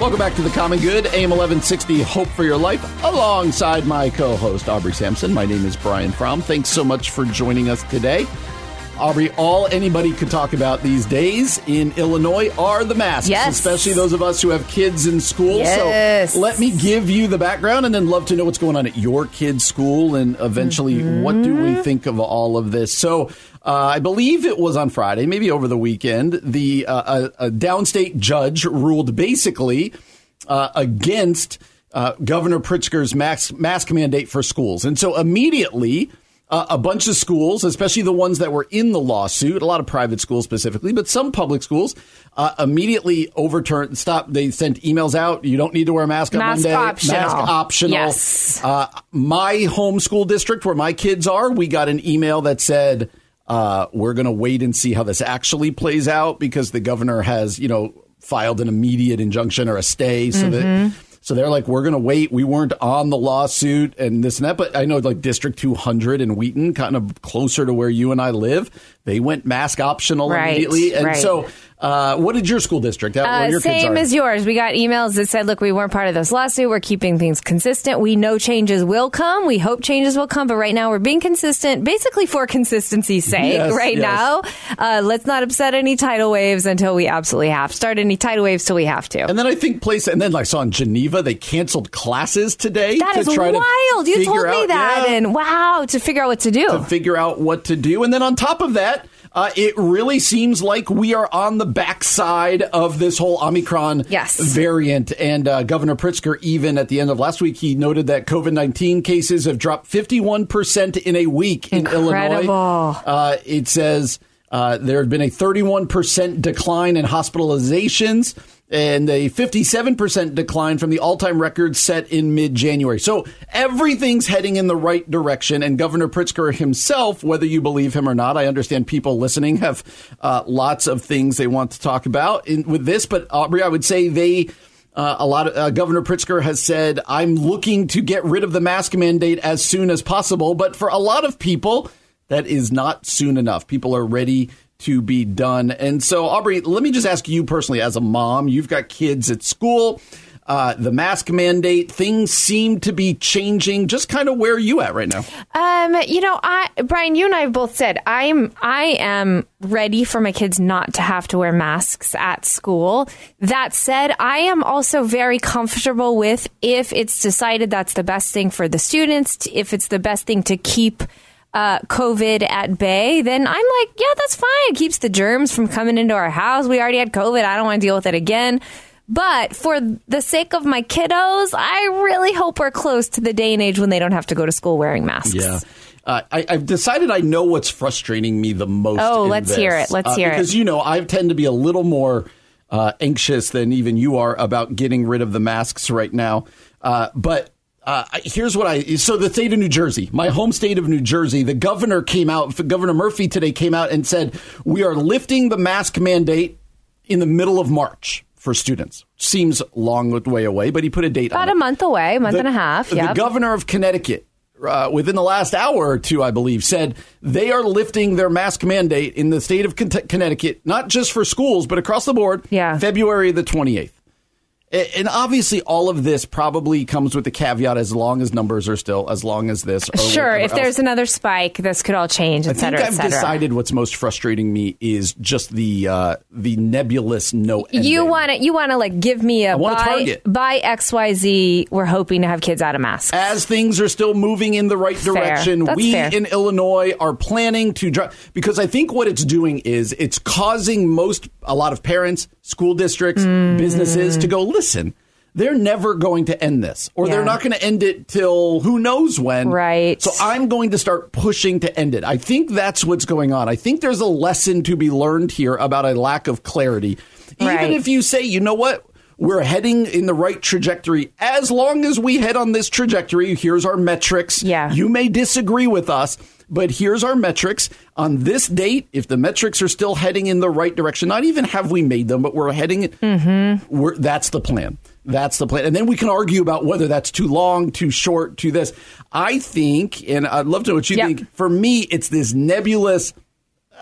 Welcome back to the Common Good, AM 1160, Hope for Your Life, alongside my co host, Aubrey Sampson. My name is Brian Fromm. Thanks so much for joining us today. Aubrey, all anybody could talk about these days in Illinois are the masks, Yes. especially those of us who have kids in school. Yes. So let me give you the background and then love to know what's going on at your kid's school and eventually what do we mm-hmm. think of all of this. So uh, I believe it was on Friday, maybe over the weekend, the uh, a, a downstate judge ruled basically uh, against uh, Governor Pritzker's mask, mask mandate for schools. And so immediately, uh, a bunch of schools, especially the ones that were in the lawsuit, a lot of private schools specifically, but some public schools, uh, immediately overturned, stopped. They sent emails out. You don't need to wear a mask on Mask Monday. optional. Mask optional. Yes. Uh, my home school district where my kids are, we got an email that said, uh, we're going to wait and see how this actually plays out because the governor has, you know, filed an immediate injunction or a stay. So that, so they're like, we're going to wait. We weren't on the lawsuit and this and that. But I know like District 200 in Wheaton, kind of closer to where you and I live, they went mask optional Right, immediately. And right. so, uh, what did your school district? Uh, Uh, your same as yours. We got emails that said, look, we weren't part of this lawsuit. We're keeping things consistent. We know changes will come. We hope changes will come. But right now, we're being consistent, basically for consistency's sake Yes, right yes. now. Uh, let's not upset any tidal waves until we absolutely have. Start any tidal waves till we have to. And then I think place, and then I saw in Geneva they canceled classes today. That to is try to wild. You told me out- that. yeah, And wow, to figure out what to do. to figure out what to do. And then on top of that, uh, it really seems like we are on the backside of this whole Omicron Yes. variant. And uh, Governor Pritzker, even at the end of last week, he noted that COVID 19 cases have dropped 51% in a week in Illinois. Uh, it says uh, there had been a 31% decline in hospitalizations and a 57% decline from the all time record set in mid January. So everything's heading in the right direction. And Governor Pritzker himself, whether you believe him or not, I understand people listening have uh, lots of things they want to talk about in, with this. But Aubrey, I would say they. Uh, a lot of uh, Governor Pritzker has said, "I'm looking to get rid of the mask mandate as soon as possible." But for a lot of people, that is not soon enough. People are ready to be done. And so, Aubrey, let me just ask you personally, as a mom, you've got kids at school. Uh, the mask mandate, things seem to be changing. Just kind of where are you at right now? Um, you know, I Brian, you and I have both said I'm I am ready for my kids not to have to wear masks at school. That said, I am also very comfortable with if it's decided that's the best thing for the students, if it's the best thing to keep uh, COVID at bay, then I'm like, yeah, that's fine. It keeps the germs from coming into our house. We already had COVID. I don't want to deal with it again. But for the sake of my kiddos, I really hope we're close to the day and age when they don't have to go to school wearing masks. Yeah. Uh, I, I've decided I know what's frustrating me the most. Oh, let's this. hear it. Let's Uh, hear it. Because, you know, I tend to be a little more uh, anxious than even you are about getting rid of the masks right now. Uh, but uh, here's what I so the state of New Jersey, my home state of New Jersey, the governor came out, Governor Murphy today came out and said we are lifting the mask mandate in the middle of March for students. Seems long way away, but he put a date on About a month away, month the- and a half. The governor of Connecticut, uh, within the last hour or two, I believe, said they are lifting their mask mandate in the state of Con- Connecticut, not just for schools, but across the board, Yeah. February the 28th. A- And obviously, all of this probably comes with the caveat as long as numbers are still as long as this. Sure, if else. there's another spike, this could all change, I et think cetera, et I've decided what's most frustrating me is just the uh, the nebulous no. you want to you want to like give me a a by, target. by XYZ, we're hoping to have kids out of masks. as things are still moving in the right direction, That's we fair. in Illinois are planning to drive because I think what it's doing is it's causing most a lot of parents, school districts, Mm. businesses to go listen. They're never going to end this, or they're not going to end it till who knows when. Right. So I'm going to start pushing to end it. I think that's what's going on. I think there's a lesson to be learned here about a lack of clarity. Even Right. if you say, you know what? We're heading in the right trajectory. As long as we head on this trajectory, here's our metrics. Yeah. You may disagree with us, but here's our metrics. On this date, if the metrics are still heading in the right direction, not even have we made them, but we're heading, Mm-hmm. we're, that's the plan. That's the plan. And then we can argue about whether that's too long, too short, too this. I think, and I'd love to know what you Yep. think. For me, it's this nebulous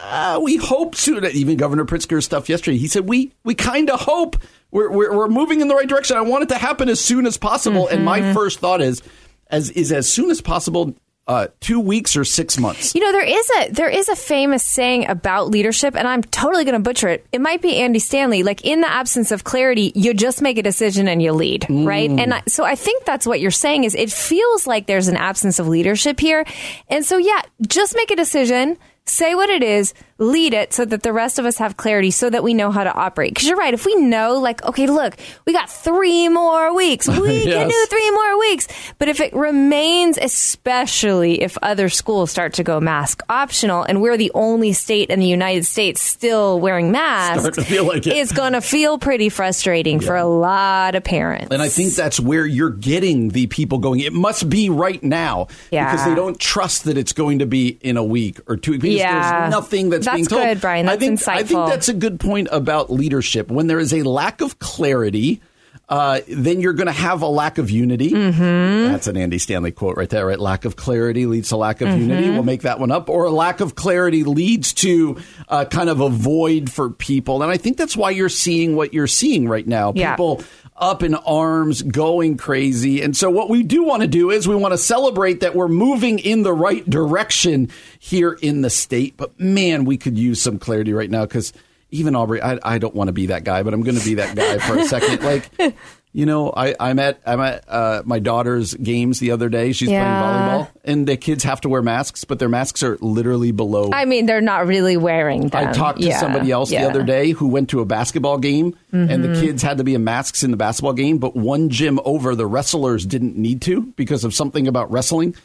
uh, we hope soon. Even Governor Pritzker's stuff yesterday, he said we we kind of hope we're, we're, we're moving in the right direction. I want it to happen as soon as possible. Mm-hmm. And my mm-hmm. first thought is, as is as soon as possible uh, two weeks or six months. You know, there is a there is a famous saying about leadership, and I'm totally going to butcher it. It might be Andy Stanley. Like in the absence of clarity, you just make a decision and you lead, mm. right? And I, so I think that's what you're saying. Is it feels like there's an absence of leadership here, and so yeah, just make a decision say what it is, lead it so that the rest of us have clarity so that we know how to operate. Because you're right. If we know, like, okay, look, we got three more weeks. We yes. can do three more weeks. But if it remains, especially if other schools start to go mask optional and we're the only state in the United States still wearing masks, like it. it's going to feel pretty frustrating yeah. for a lot of parents. And I think that's where you're getting the people going. It must be right now yeah. because they don't trust that it's going to be in a week or two weeks yeah. there's nothing that's, that's being told. good, Brian. That's I think, insightful. I think that's a good point about leadership. When there is a lack of clarity, uh, then you're going to have a lack of unity. Mm-hmm. That's an Andy Stanley quote right there, right? Lack of clarity leads to lack of mm-hmm. unity. We'll make that one up. Or a lack of clarity leads to uh, kind of a void for people. And I think that's why you're seeing what you're seeing right now. Yeah. People up in arms, going crazy. And so, what we do want to do is we want to celebrate that we're moving in the right direction here in the state. But man, we could use some clarity right now because even Aubrey, I, I don't want to be that guy, but I'm going to be that guy for a second. Like, you know, I, I'm at I'm at uh, my daughter's games the other day. She's yeah. playing volleyball, and the kids have to wear masks, but their masks are literally below. I mean, they're not really wearing them. I talked to yeah. somebody else yeah. the other day who went to a basketball game, mm-hmm. and the mm-hmm. kids had to be in masks in the basketball game, but one gym over, the wrestlers didn't need to because of something about wrestling.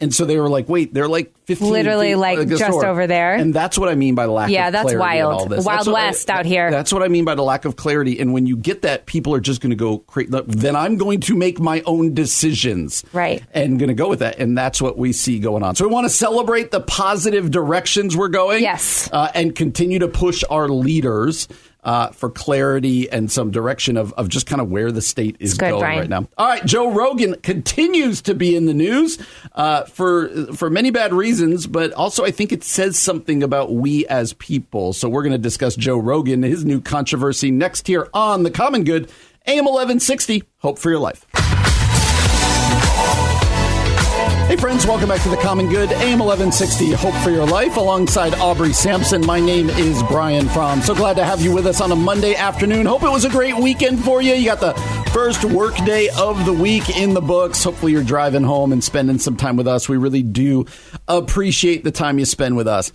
And so they were like, wait, they're like 15 Literally, feet, like, like just store. over there. And that's what I mean by the lack yeah, of that's wild. Wild that's West I, out here. That's what I mean by the lack of clarity. And when you get that, people are just going to go, crazy. then I'm going to make my own decisions. Right. And going to go with that. And that's what we see going on. So we want to celebrate the positive directions we're going. Yes. Uh, and continue to push our leaders uh, for clarity and some direction of, of just kind of where the state is good, going Brian. right now. All right, Joe Rogan continues to be in the news uh, for for many bad reasons, but also I think it says something about we as people. So we're going to discuss Joe Rogan, his new controversy next here on the Common Good, AM eleven sixty. Hope for your life. Hey, friends, welcome back to the Common Good, AM 1160, Hope for Your Life, alongside Aubrey Sampson. My name is Brian Fromm. So glad to have you with us on a Monday afternoon. Hope it was a great weekend for you. You got the first work day of the week in the books. Hopefully, you're driving home and spending some time with us. We really do appreciate the time you spend with us.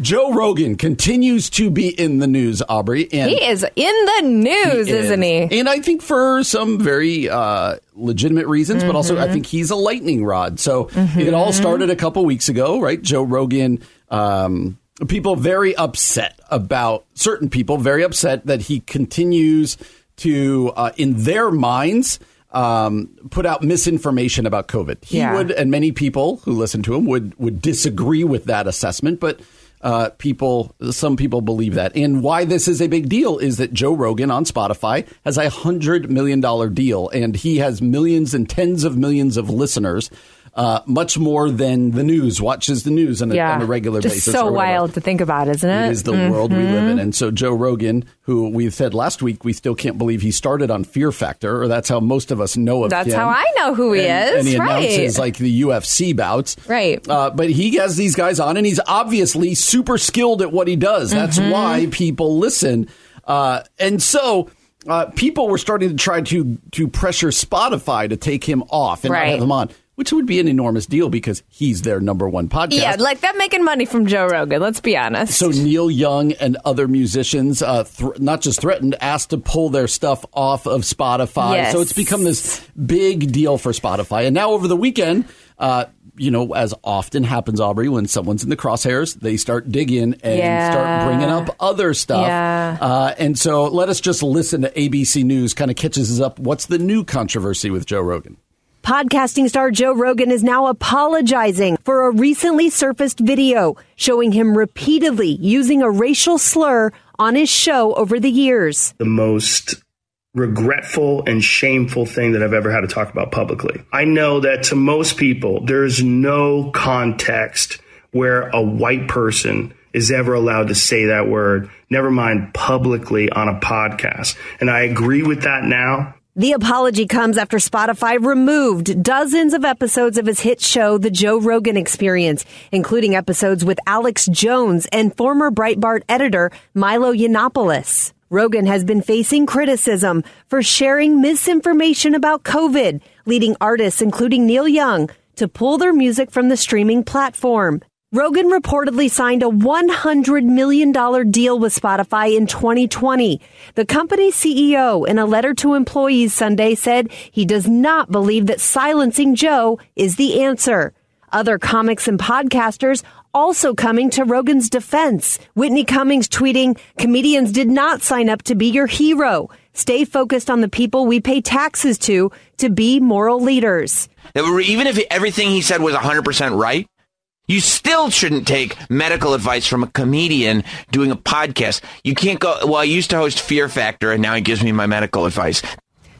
Joe Rogan continues to be in the news, Aubrey. And he is in the news, he isn't he? And I think for some very uh, legitimate reasons, mm-hmm. but also I mm-hmm. think he's a lightning rod. So mm-hmm. it all started a couple weeks ago, right? Joe Rogan. Um, people very upset about certain people very upset that he continues to, uh, in their minds, um, put out misinformation about COVID. He yeah. would, and many people who listen to him would would disagree with that assessment, but uh, people, some people believe that. And why this is a big deal is that Joe Rogan on Spotify has a hundred million dollar deal, and he has millions and tens of millions of listeners uh, much more than the news watches the news on a, yeah. on a regular Just basis. So wild to think about, isn't it? It is the mm-hmm. world we live in. Mm-hmm. And so Joe Rogan, who we said last week, we still can't believe he started on Fear Factor, or that's how most of us know of that's him. how I know who he and, is. And he right. announces like the UFC bouts. Right. Uh, but he has these guys on, and he's obviously super skilled at what he does. That's mm-hmm. why people listen. Uh, and so. Uh, people were starting to try to to pressure Spotify to take him off and right. not have him on which would be an enormous deal because he's their number one podcast. Yeah, like them making money from Joe Rogan. Let's be honest. So Neil Young and other musicians, uh, th- not just threatened, asked to pull their stuff off of Spotify. Yes. So it's become this big deal for Spotify. And now over the weekend, uh, you know, as often happens, Aubrey, when someone's in the crosshairs, they start digging and yeah. start bringing up other stuff. Yeah. Uh, and so let us just listen to ABC News, kind of catches us up. What's the new controversy with Joe Rogan? Podcasting star Joe Rogan is now apologizing for a recently surfaced video showing him repeatedly using a racial slur on his show over the years. The most regretful and shameful thing that I've ever had to talk about publicly. I know that to most people, there's no context where a white person is ever allowed to say that word, never mind publicly on a podcast. And I agree with that now. The apology comes after Spotify removed dozens of episodes of his hit show, The Joe Rogan Experience, including episodes with Alex Jones and former Breitbart editor Milo Yiannopoulos. Rogan has been facing criticism for sharing misinformation about COVID, leading artists, including Neil Young, to pull their music from the streaming platform. Rogan reportedly signed a $100 million deal with Spotify in 2020. The company's CEO, in a letter to employees Sunday, said he does not believe that silencing Joe is the answer. Other comics and podcasters also coming to Rogan's defense. Whitney Cummings tweeting, comedians did not sign up to be your hero. Stay focused on the people we pay taxes to to be moral leaders. Even if everything he said was 100% right, you still shouldn't take medical advice from a comedian doing a podcast. You can't go, well, I used to host Fear Factor and now he gives me my medical advice.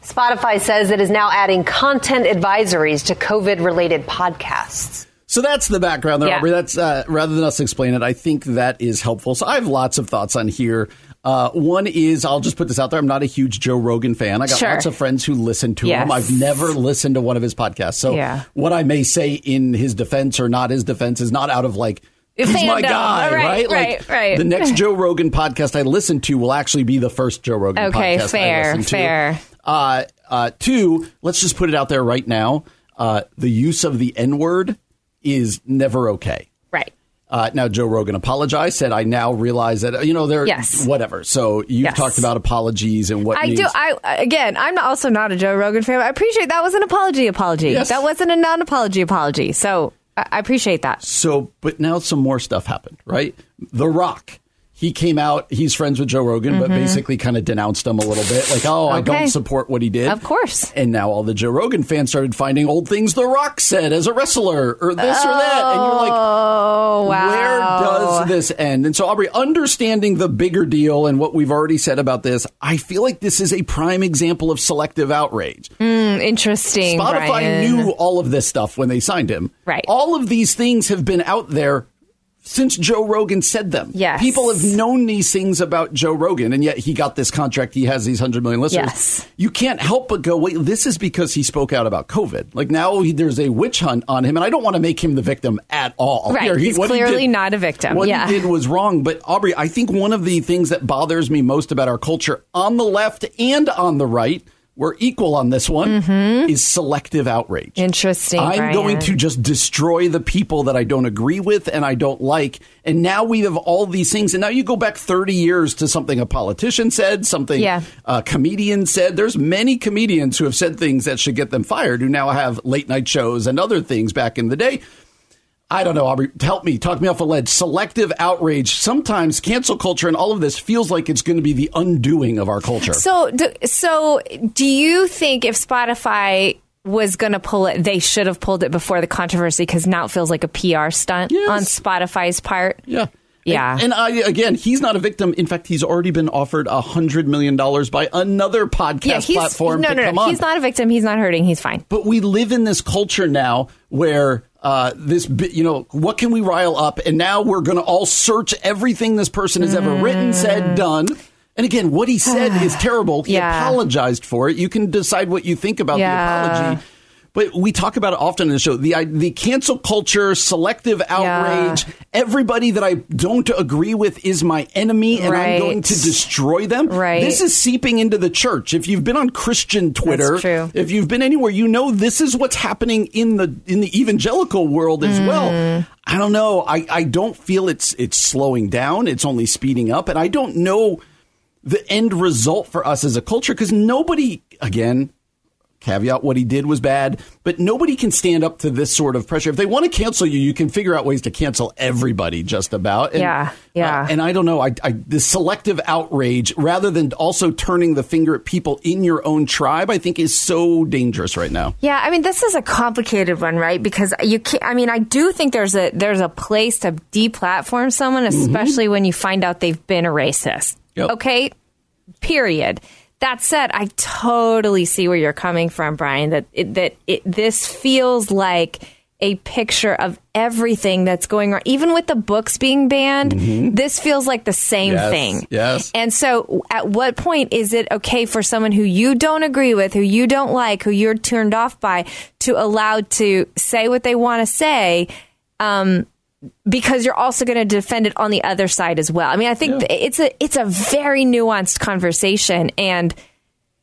Spotify says it is now adding content advisories to COVID related podcasts. So that's the background there, Yeah. Aubrey. That's uh, rather than us explain it, I think that is helpful. So I have lots of thoughts on here. Uh, one is I'll just put this out there. I'm not a huge Joe Rogan fan. I got Sure. lots of friends who listen to Yes. him. I've never listened to one of his podcasts. So Yeah. what I may say in his defense or not his defense is not out of like he's my Fandom. guy, Right, right? right, like right. the next Joe Rogan podcast I listen to will actually be the first Joe Rogan Okay, podcast I fair, listen to. fair. Uh, uh, two, let's just put it out there right now. Uh, the use of the N word is never okay. Uh, now, Joe Rogan apologized, said, I now realize that, you know, they're Yes. whatever. So you've Yes. talked about apologies and what I needs- do. I again, I'm also not a Joe Rogan fan. I appreciate that was an apology. Apology. Yes. That wasn't a non-apology. Apology. So I, I appreciate that. So, but now some more stuff happened, right? The Rock. He came out, he's friends with Joe Rogan, but basically kind of denounced him a little bit. Like, oh, I Mm-hmm. Don't support what he did. Of course. And now all the Joe Rogan fans started finding old things The Rock said as a wrestler or this or that. And you're like, Oh wow. Does this end? And so, Aubrey, understanding the bigger deal and what we've already said about this, I feel like this is a prime example of selective outrage. Hmm, interesting? Spotify Brian. knew all of this stuff when they signed him. Right. All of these things have been out there since Joe Rogan said them. Yes. People have known these things about Joe Rogan, and yet he got this contract. He has these 100 million listeners. Yes. You can't help but go, wait, this is because he spoke out about COVID. Like now he, there's a witch hunt on him, and I don't want to make him the victim at all. Right. He- He's what he clearly did- not a victim. What Yeah. he did was wrong. But Aubrey, I think one of the things that bothers me most about our culture on the left and on the right, we're equal on this one, is selective outrage. Mm-hmm. Interesting, I'm Brian. going to just destroy the people that I don't agree with and I don't like. And now we have all these things. And now you go back 30 years to something a politician said, something Yeah. a comedian said. There's many comedians who have said things that should get them fired who now have late night shows and other things back in the day. I don't know, Aubrey. Help me. Talk me off a ledge. Selective outrage. Sometimes cancel culture and all of this feels like it's going to be the undoing of our culture. So, do, so do you think if Spotify was going to pull it, they should have pulled it before the controversy because now it feels like a PR stunt Yes. on Spotify's part? yeah. Yeah. And, and I, again, he's not a victim. In fact, he's already been offered a hundred million dollars by another podcast Yeah, platform no, to no, come no. on. He's not a victim. He's not hurting. He's fine. but we live in this culture now where uh, this, you know, what can we rile up? And now we're going to all search everything this person has ever written, Mm. said, done. And again, what he said is terrible. He Yeah. apologized for it. You can decide what you think about Yeah. the apology. But we talk about it often in the show. The the cancel culture, selective outrage. Everybody that I don't agree with is my enemy, and I'm going to destroy them. Right. This is seeping into the church. If you've been on Christian Twitter, if you've been anywhere, you know this is what's happening in the in the evangelical world as Mm. well. I don't know. I, I don't feel it's it's slowing down. It's only speeding up, and I don't know the end result for us as a culture because nobody again caveat what he did was bad but nobody can stand up to this sort of pressure if they want to cancel you you can figure out ways to cancel everybody just about and, Yeah, yeah. uh, and i don't know I, I the selective outrage rather than also turning the finger at people in your own tribe i think is so dangerous right now Yeah, I mean, this is a complicated one, right? Because you can't, I mean, I do think there's a there's a place to deplatform someone, especially when you find out they've been a racist. Yep. Okay, period. That said, I totally see where you're coming from, Brian. That it, that it, this feels like a picture of everything that's going on. Even with the books being banned, this feels like the same Yes, thing. yes. And so, at what point is it okay for someone who you don't agree with, who you don't like, who you're turned off by, to allow to say what they want to say? Um, because you're also going to defend it on the other side as well. I mean, I think Yeah. it's a it's a very nuanced conversation, and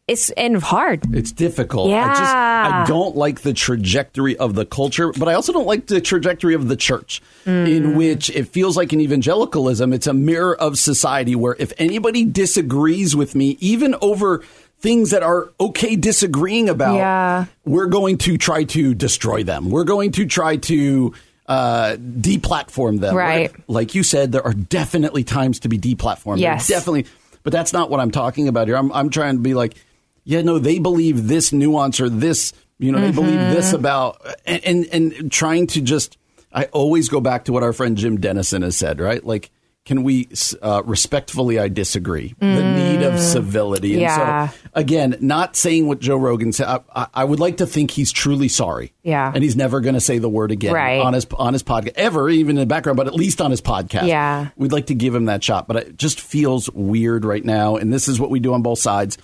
it's and hard. It's difficult. Yeah. I just. I don't like the trajectory of the culture, but I also don't like the trajectory of the church, in mm. which it feels like in evangelicalism, it's a mirror of society where if anybody disagrees with me, even over things that are okay disagreeing about, Yeah. we're going to try to destroy them. We're going to try to uh, deplatform them. Right. Like you said, there are definitely times to be deplatformed. There Yes. Definitely. But that's not what I'm talking about here. I'm, I'm trying to be like, yeah, no, they believe this nuance or this, you know, they believe Mm-hmm. this about, and, and, and trying to just, I always go back to what our friend Jim Denison has said, right? Like, can we uh, respectfully, I disagree. The need of civility. And Mm. Yeah. so, again, not saying what Joe Rogan said. I, I, I would like to think he's truly sorry. Yeah. And he's never going to say the word again Right. on his on his podcast ever, even in the background, but at least on his podcast. Yeah. We'd like to give him that shot, but it just feels weird right now. And this is what we do on both sides.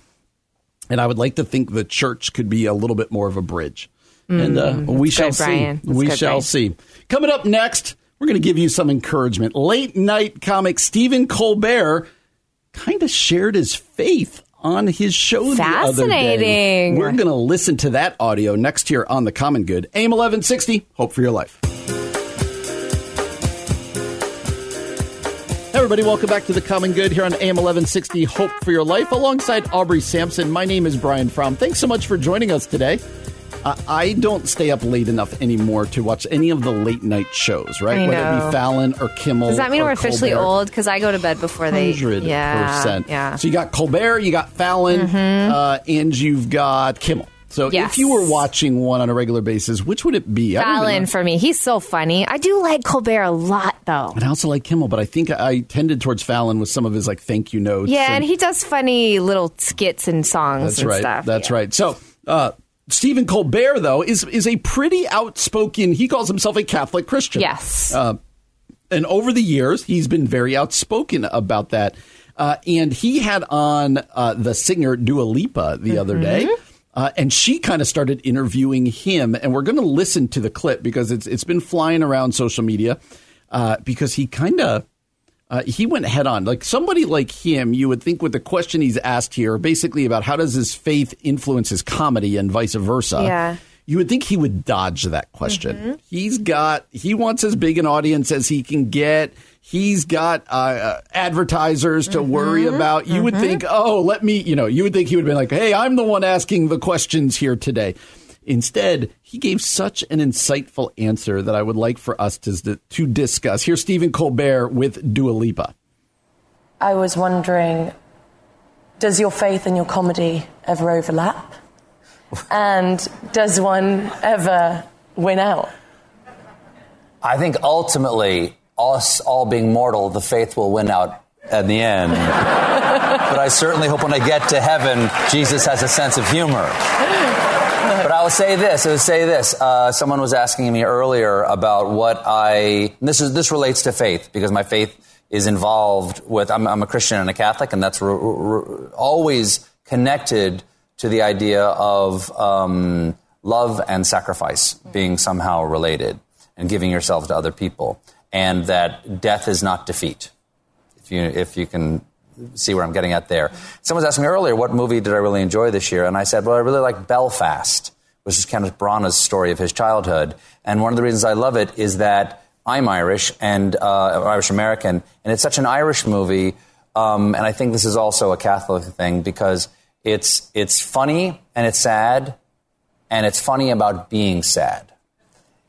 And I would like to think the church could be a little bit more of a bridge. and uh, we shall Mm, good, see. Brian. We good, shall Brian. see. Coming up next, we're going to give you some encouragement. Late night comic Stephen Colbert kind of shared his faith on his show the other day. Fascinating. We're going to listen to that audio next here on The Common Good. AM 1160, Hope for Your Life. Hey everybody, welcome back to The Common Good here on AM 1160 Hope for Your Life alongside Aubrey Sampson. My name is Brian Fromm. Thanks so much for joining us today. Uh, I don't stay up late enough anymore to watch any of the late night shows, right? Whether it be Fallon or Kimmel. Does that mean we're officially Colbert. old? Because I go to bed before they. 100%. yeah. Mm-hmm. So you got Colbert, you got Fallon, uh, and you've got Kimmel. So Yes. if you were watching one on a regular basis, which would it be? I don't even Fallon for me. He's so funny. I do like Colbert a lot, though. And I also like Kimmel, but I think I tended towards Fallon with some of his like thank you notes. Yeah, and he does funny little skits and songs That's and right. stuff. That's Yeah. right. So, uh, Stephen Colbert, though, is is a pretty outspoken. He calls himself a Catholic Christian. Yes. Uh, and over the years, he's been very outspoken about that. Uh, and he had on uh, the singer Dua Lipa the other day. Uh, and she kind of started interviewing him, and we're going to listen to the clip because it's it's been flying around social media uh, because he kind of uh, he went head on. Like somebody like him, you would think with the question he's asked here, basically about how does his faith influence his comedy and vice versa. Yeah. You would think he would dodge that question. He's got, he wants as big an audience as he can get. He's got uh, uh, advertisers to worry about. You would think, oh, let me, you know, you would think he would have been like, hey, I'm the one asking the questions here today. Instead, he gave such an insightful answer that I would like for us to, to discuss. Here's Stephen Colbert with Dua Lipa. I was wondering does your faith and your comedy ever overlap? And does one ever win out? I think ultimately, us all being mortal, the faith will win out at the end. but I certainly hope when I get to heaven, Jesus has a sense of humor. But I will say this. I will say this. Uh, someone was asking me earlier about what I. This is this relates to faith because my faith is involved with. I'm, I'm a Christian and a Catholic, and that's re- re- always connected to the idea of um, love and sacrifice being somehow related, and giving yourself to other people, and that death is not defeat. If you if you can see where I'm getting at there. Someone was asking me earlier, what movie did I really enjoy this year? And I said, well, I really like Belfast, which is Kenneth Branagh's story of his childhood. And one of the reasons I love it is that I'm Irish and uh, Irish American, and it's such an Irish movie. Um, and I think this is also a Catholic thing because it's it's funny and it's sad, and it's funny about being sad.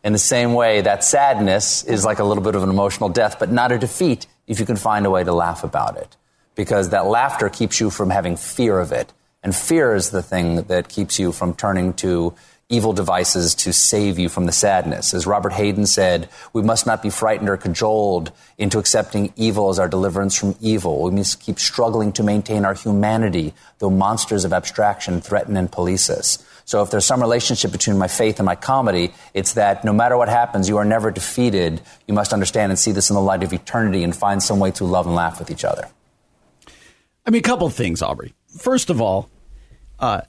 In the same way, that sadness is like a little bit of an emotional death, but not a defeat if you can find a way to laugh about it. Because that laughter keeps you from having fear of it. And fear is the thing that keeps you from turning to evil devices to save you from the sadness. As Robert Hayden said, we must not be frightened or cajoled into accepting evil as our deliverance from evil. We must keep struggling to maintain our humanity, though monsters of abstraction threaten and police us. So if there's some relationship between my faith and my comedy, it's that no matter what happens, you are never defeated. You must understand and see this in the light of eternity and find some way to love and laugh with each other. I mean, a couple of things, Aubrey. First of all, uh,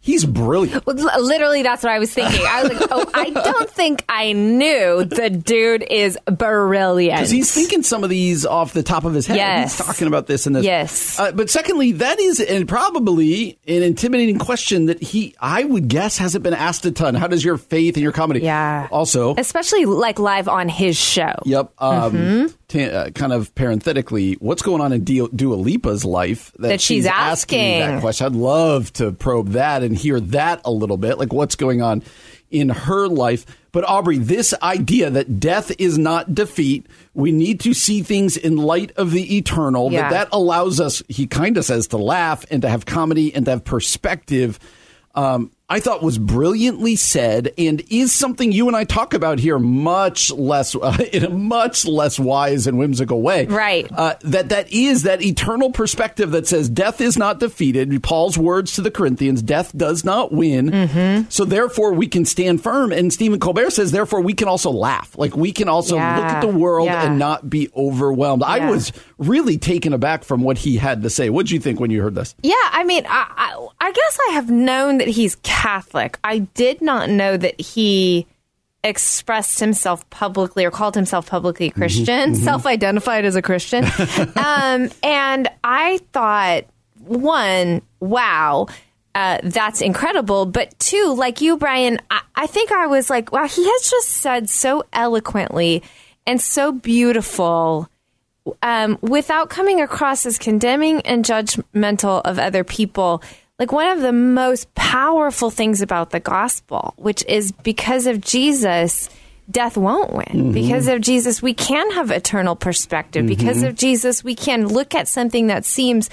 he's brilliant. Literally, that's what I was thinking. I was like, oh, I don't think I knew the dude is brilliant. Because he's thinking some of these off the top of his head. Yes. He's talking about this and this. Yes. Uh, but secondly, that is and probably an intimidating question that he, I would guess, hasn't been asked a ton. How does your faith and your comedy? Yeah. Also, Especially like live on his show. Yep. Um, Mm-hmm. Ta- uh, kind of parenthetically, what's going on in Dua Dua Lipa's life that, That she's me asking. that question? I'd love to probe that and hear that a little bit, like what's going on in her life. But Aubrey, this idea that death is not defeat, we need to see things in light of the eternal. Yeah. That that allows us, he kind of says, to laugh and to have comedy and to have perspective. Um, I thought was brilliantly said and is something you and I talk about here much less uh, in a much less wise and whimsical way. Right. Uh, that that is that eternal perspective that says death is not defeated. Paul's words to the Corinthians: death does not win. Mm-hmm. So therefore, we can stand firm. And Stephen Colbert says, therefore, we can also laugh. Like we can also Yeah. look at the world Yeah. and not be overwhelmed. I was really taken aback from what he had to say. What did you think when you heard this? Yeah, I mean, I, I, I guess I have known that he's Catholic. I did not know that he expressed himself publicly or called himself publicly Christian, self identified as a Christian. um, and I thought, one, wow. Uh, that's incredible. But two, like you, Brian, I, I think I was like, wow, he has just said so eloquently and so beautiful um, without coming across as condemning and judgmental of other people. Like one of the most powerful things about the gospel, which is because of Jesus, death won't win. Mm-hmm. Because of Jesus, we can have eternal perspective. Mm-hmm. Because of Jesus, we can look at something that seems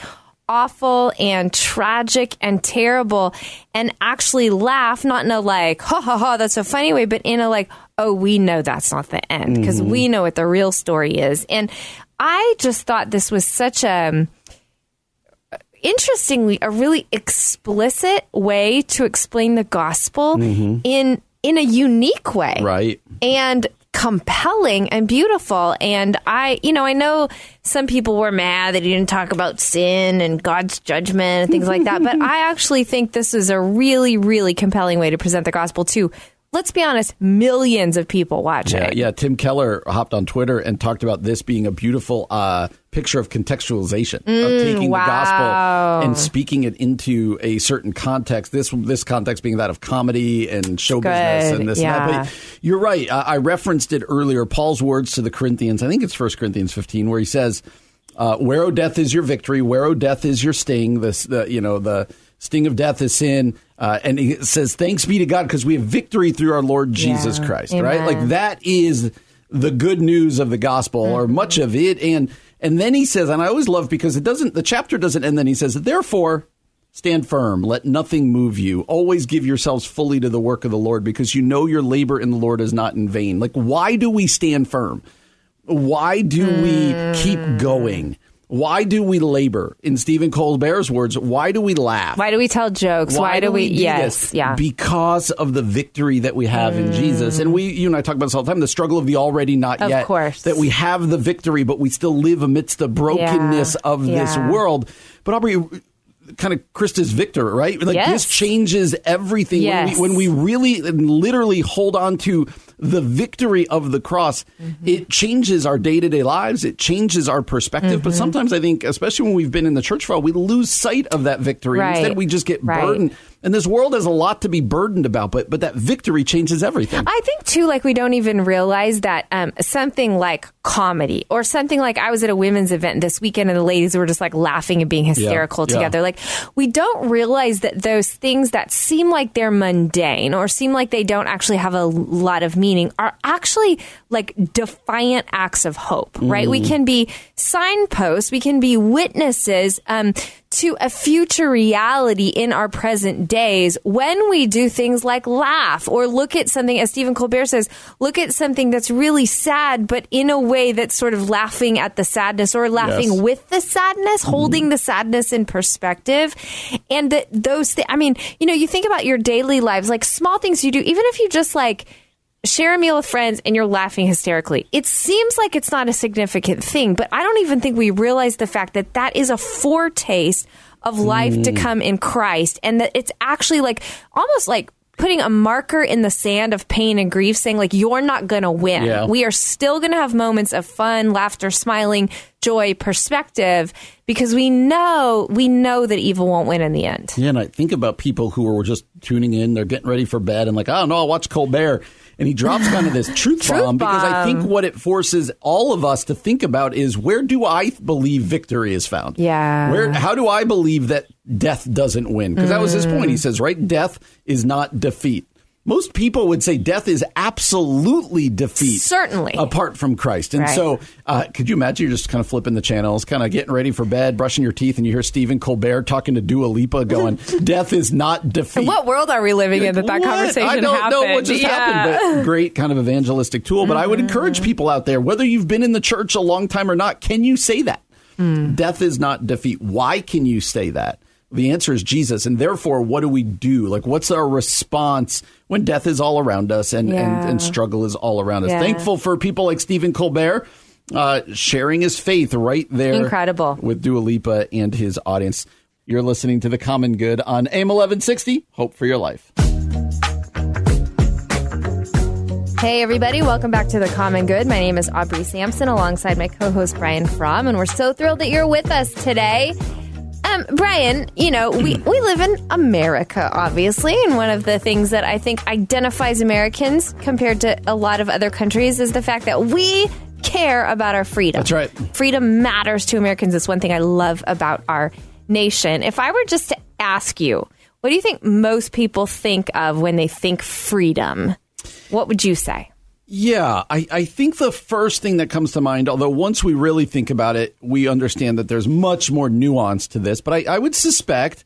awful and tragic and terrible and actually laugh, not in a like, ha ha ha, that's a funny way, but in a like, oh, we know that's not the end because mm-hmm. we know what the real story is. And I just thought this was such a, interestingly, a really explicit way to explain the gospel mm-hmm. in in a unique way Right. and compelling and beautiful. And I, you know, I know some people were mad that he didn't talk about sin and God's judgment and things like that, but I actually think this is a really, really compelling way to present the gospel to, let's be honest, millions of people watching. Yeah, yeah. Tim Keller hopped on Twitter and talked about this being a beautiful uh, picture of contextualization of taking wow. the gospel and speaking it into a certain context. This this context being that of comedy and show business and this yeah. and that. But you're right. Uh, I referenced it earlier. Paul's words to the Corinthians. I think it's First Corinthians 15, where he says, uh, "Where O death is your victory, where O death is your sting." This, the you know the sting of death is sin. Uh, and he says, "Thanks be to God because we have victory through our Lord Jesus Yeah. Christ." Right? Like that is the good news of the gospel or Mm-hmm. much of it and and then he says and i always love because it doesn't the chapter doesn't end then he says therefore stand firm let nothing move you always give yourselves fully to the work of the lord because you know your labor in the lord is not in vain like why do we stand firm why do we keep going why do we labor in stephen colbert's words why do we laugh Why do we tell jokes? Why, do we? do yes, this? yeah. Mm. Because of the victory that we have in Jesus. And we, you and I talk about this all the time, the struggle of the already not Of yet. course. That we have the victory, but we still live amidst the brokenness Yeah. of this world. But Aubrey, kind of Christus Victor, right? Like Yes. this changes everything Yes. when, we, when we really and literally hold on to the victory of the cross. Mm-hmm. It changes our day to day lives. It changes our perspective. But Mm-hmm. sometimes I think, especially when we've been in the church for a while, we lose sight of that victory. Right. Instead, we just get Right. burdened. And this world has a lot to be burdened about, but but that victory changes everything. I think too, like we don't even realize that um, something like comedy or something like I was at a women's event this weekend and the ladies were just like laughing and being hysterical yeah. together. Like we don't realize that those things that seem like they're mundane or seem like they don't actually have a lot of meaning meaning are actually like defiant acts of hope, right? We can be signposts, we can be witnesses um, to a future reality in our present days when we do things like laugh or look at something, as Stephen Colbert says, look at something that's really sad, but in a way that's sort of laughing at the sadness or laughing Yes. with the sadness, mm-hmm. holding the sadness in perspective. And that those, th- I mean, you know, you think about your daily lives, like small things you do, even if you just like, share a meal with friends and you're laughing hysterically. It seems like it's not a significant thing, but I don't even think we realize the fact that that is a foretaste of life to mm. come in Christ and that it's actually like almost like putting a marker in the sand of pain and grief saying like you're not going to win. Yeah. We are still going to have moments of fun, laughter, smiling, joy, perspective because we know we know that evil won't win in the end. Yeah, and I think about people who are just tuning in, they're getting ready for bed, and like, oh no, I'll watch Colbert. And he drops kind of this truth, Truth bomb because I think what it forces all of us to think about is where do I believe victory is found? Yeah. Where how do I believe that death doesn't win? Because that was his point. Mm. He says, right, death is not defeat. Most people would say death is absolutely defeat. Certainly. Apart from Christ. And Right. so, uh, could you imagine you're just kind of flipping the channels, kind of getting ready for bed, brushing your teeth, and you hear Stephen Colbert talking to Dua Lipa going, death is not defeat. What world are we living in that that What? conversation I don't happened? know what just Yeah. happened, but great kind of evangelistic tool. But I would encourage people out there, whether you've been in the church a long time or not, can you say that? Death is not defeat. Why can you say that? The answer is Jesus. And therefore, what do we do? Like, what's our response when death is all around us and, Yeah. and, and struggle is all around us? Yeah. Thankful for people like Stephen Colbert uh, sharing his faith right there. Incredible. With Dua Lipa and his audience. You're listening to The Common Good on AM 1160. Hope for your life. Hey, everybody, welcome back to The Common Good. My name is Aubrey Sampson alongside my co host Brian Fromm, and we're so thrilled that you're with us today. Um, Brian, you know, we, we live in America, obviously, and one of the things that I think identifies Americans compared to a lot of other countries is the fact that we care about our freedom. That's right. Freedom matters to Americans. It's one thing I love about our nation. If I were just to ask you, what do you think most people think of when they think freedom? What would you say? Yeah, I, I think the first thing that comes to mind, although once we really think about it, we understand that there's much more nuance to this. But I, I would suspect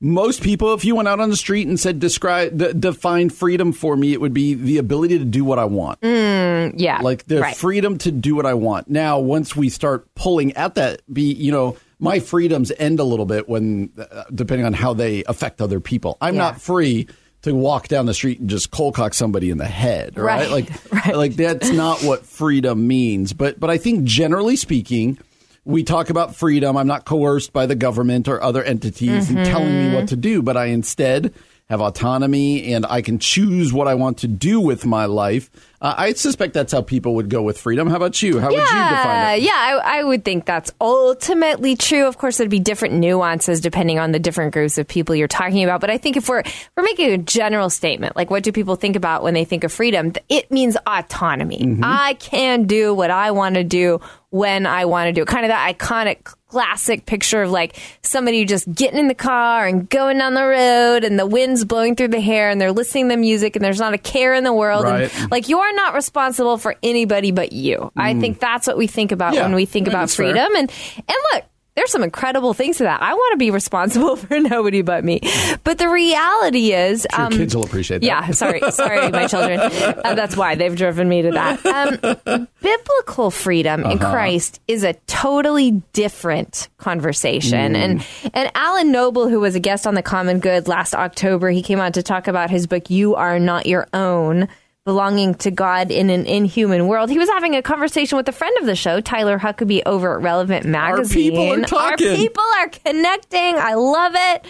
most people, if you went out on the street and said, describe, d- define freedom for me, it would be the ability to do what I want. Yeah. Like the right. freedom to do what I want. Now, once we start pulling at that, be, you know, my freedoms end a little bit when, uh, depending on how they affect other people. I'm Yeah. not free to walk down the street and just cold cock somebody in the head, right? Right, Like, right. like that's not what freedom means. But, but I think generally speaking, we talk about freedom. I'm not coerced by the government or other entities and telling me what mm-hmm. to do, but I instead have autonomy and I can choose what I want to do with my life. Uh, I suspect that's how people would go with freedom. How about you? How would you define it? Yeah, I, I would think that's ultimately true. Of course, there'd be different nuances depending on the different groups of people you're talking about. But I think if we're we're making a general statement, like what do people think about when they think of freedom? It means autonomy. Mm-hmm. I can do what I want to do when I want to do it. Kind of that iconic classic picture of like somebody just getting in the car and going down the road and the wind's blowing through the hair and they're listening to music and there's not a care in the world. Right. And like you are not responsible for anybody but you. I think that's what we think about Mm. Yeah, when we think about that's fair. freedom. And and look, there's some incredible things to that. I want to be responsible for nobody but me. But the reality is, Your um, kids will appreciate that. yeah, sorry, sorry, my children. Uh, that's why they've driven me to that. Um, biblical freedom in Uh-huh. Christ is a totally different conversation. Mm. And and Alan Noble, who was a guest on the Common Good last October, he came on to talk about his book "You Are Not Your Own." Belonging to God in an inhuman world. He was having a conversation with a friend of the show, Tyler Huckabee, over at Relevant Magazine. Our people are talking. Our people are connecting. I love it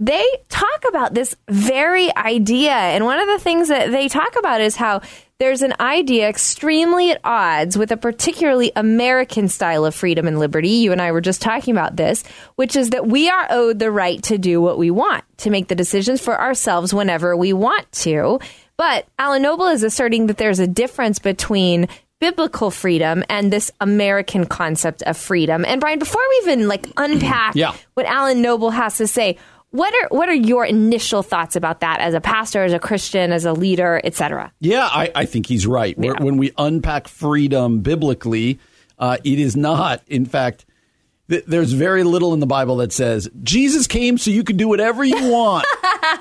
they talk about this very idea. And one of the things that they talk about is how there's an idea extremely at odds with a particularly American style of freedom and liberty. You and I were just talking about this, which is that we are owed the right to do what we want, to make the decisions for ourselves whenever we want to. But Alan Noble is asserting that there's a difference between biblical freedom and this American concept of freedom. And Brian, before we even like unpack Yeah. what Alan Noble has to say, what are what are your initial thoughts about that as a pastor, as a Christian, as a leader, etc.? Yeah, I, I think he's right. Yeah. When we unpack freedom biblically, uh, it is not, in fact, there's very little in the Bible that says Jesus came so you could do whatever you want.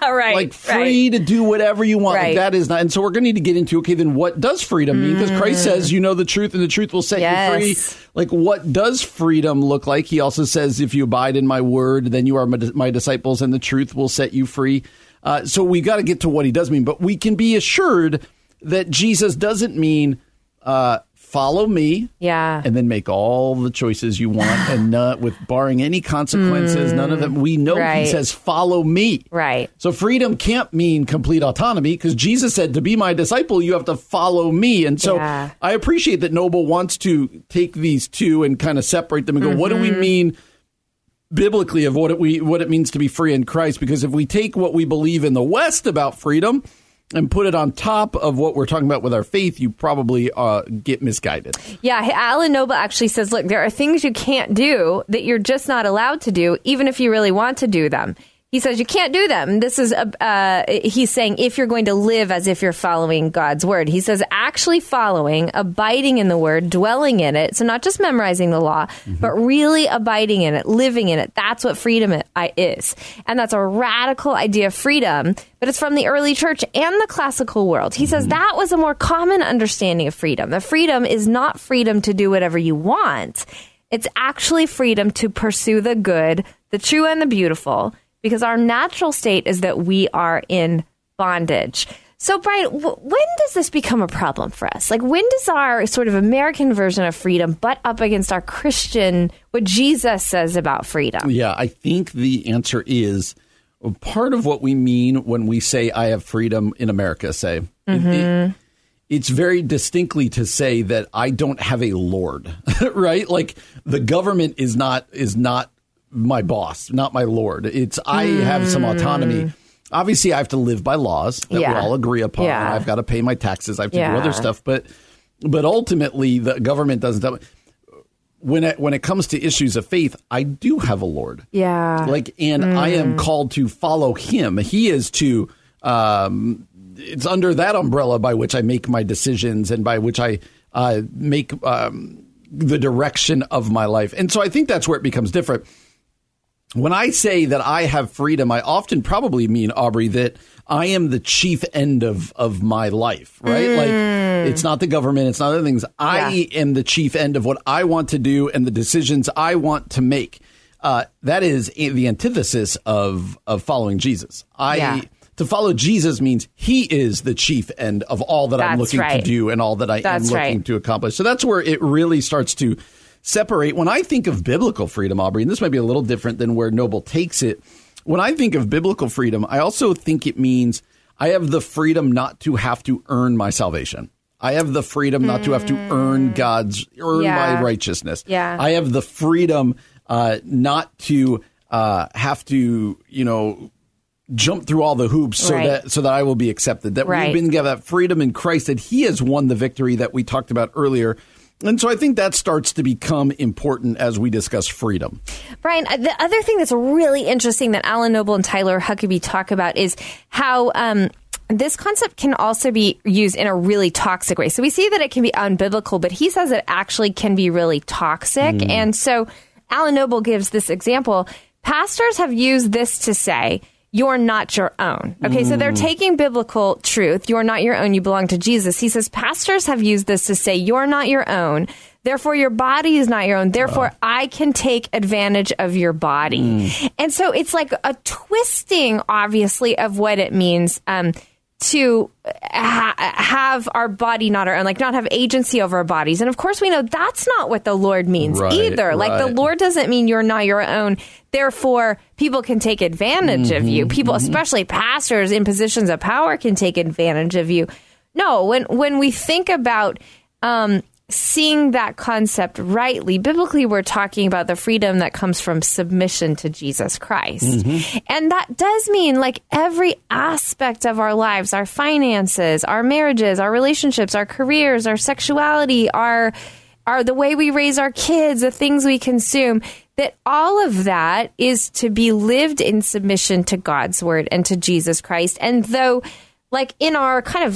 right, like free to do whatever you want. Like that is not. And so we're going to need to get into okay, then what does freedom mean? Because Christ says, you know the truth, and the truth will set you Mm. Free. Like what does freedom look like? He also says, if you abide in my word, then you are my, my disciples, and the truth will set you free. Uh, so we got to get to what he does mean, but we can be assured that Jesus doesn't mean uh, follow me Yeah. and then make all the choices you want and not with barring any consequences none of them we know Right. he says follow me Right. so freedom can't mean complete autonomy because jesus said to be my disciple you have to follow me and so Yeah. i appreciate that noble wants to take these two and kind of separate them and go what do we Mm-hmm. mean biblically of what it we what it means to be free in Christ because if we take what we believe in the West about freedom and put it on top of what we're talking about with our faith, you probably uh, get misguided. Yeah, Alan Noble actually says, look, there are things you can't do that you're just not allowed to do, even if you really want to do them. He says you can't do them. This is, a, uh, he's saying if you're going to live as if you're following God's word. He says actually following, abiding in the word, dwelling in it. So not just memorizing the law, mm-hmm. but really abiding in it, living in it. That's what freedom is. And that's a radical idea of freedom, but it's from the early church and the classical world. He says mm-hmm. that was a more common understanding of freedom. The freedom is not freedom to do whatever you want. It's actually freedom to pursue the good, the true and the beautiful, because our natural state is that we are in bondage. So, Brian, w- when does this become a problem for us? Like, when does our sort of American version of freedom butt up against our Christian, what Jesus says about freedom? Yeah, I think the answer is part of what we mean when we say I have freedom in America, say. Mm-hmm. it- it's very distinctly to say that I don't have a lord, right? Like the government is not is not my boss, not my lord. It's I have some autonomy. Obviously, I have to live by laws that Mm. Yeah. we all agree upon. Yeah. I've got to pay my taxes. I have to do other stuff, but but ultimately, the government doesn't. tell me. When it when it comes to issues of faith, I do have a lord. Yeah. Like, and I am called to follow him. He is to, um, it's under that umbrella by which I make my decisions and by which I uh, make um, the direction of my life. And so I think that's where it becomes different. When I say that I have freedom, I often probably mean, Aubrey, that I am the chief end of, of my life, right? Like, it's not the government, it's not other things. I am the chief end of what I want to do and the decisions I want to make. Uh, that is the antithesis of, of following Jesus. I, Yeah. to follow Jesus means he is the chief end of all that I'm looking right. to do and all that I That's am looking right. to accomplish. So that's where it really starts to separate. When I think of biblical freedom, Aubrey, and this might be a little different than where Noble takes it. When I think of biblical freedom, I also think it means I have the freedom not to have to earn my salvation. I have the freedom not to have to earn God's, earn Hmm. Yeah. my righteousness. Yeah. I have the freedom uh, not to uh, have to, you know, jump through all the hoops so Right. that so that I will be accepted. That Right. we've been given that freedom in Christ that He has won the victory that we talked about earlier. And so I think that starts to become important as we discuss freedom. Brian, uh, the other thing that's really interesting that Alan Noble and Tyler Huckabee talk about is how um, this concept can also be used in a really toxic way. So we see that it can be unbiblical, but he says it actually can be really toxic. And so Alan Noble gives this example. Pastors have used this to say, you're not your own. Okay, so they're taking biblical truth. You're not your own. You belong to Jesus. He says pastors have used this to say, you're not your own. Therefore, your body is not your own. Therefore, I can take advantage of your body. And so it's like a twisting, obviously, of what it means um, to ha- have our body not our own, like not have agency over our bodies. And of course, we know that's not what the Lord means Right, either. Like the. Lord doesn't mean you're not your own. Therefore, people can take advantage of you. People, especially pastors in positions of power, can take advantage of you. No, when when we think about um, seeing that concept rightly, biblically, we're talking about the freedom that comes from submission to Jesus Christ. Mm-hmm. And that does mean like every aspect of our lives, our finances, our marriages, our relationships, our careers, our sexuality, our are the way we raise our kids, the things we consume, that all of that is to be lived in submission to God's word and to Jesus Christ. And though, like in our kind of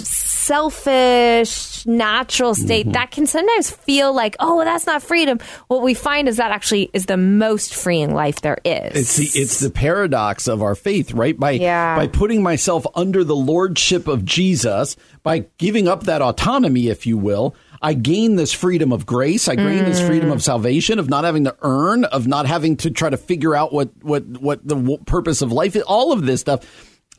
selfish, natural state, Mm-hmm. that can sometimes feel like, oh, that's not freedom. What we find is that actually is the most freeing life there is. It's the it's the paradox of our faith, right? By Yeah. by putting myself under the lordship of Jesus, by giving up that autonomy, if you will, I gain this freedom of grace. I gain this freedom of salvation, of not having to earn, of not having to try to figure out what what what the purpose of life is. All of this stuff.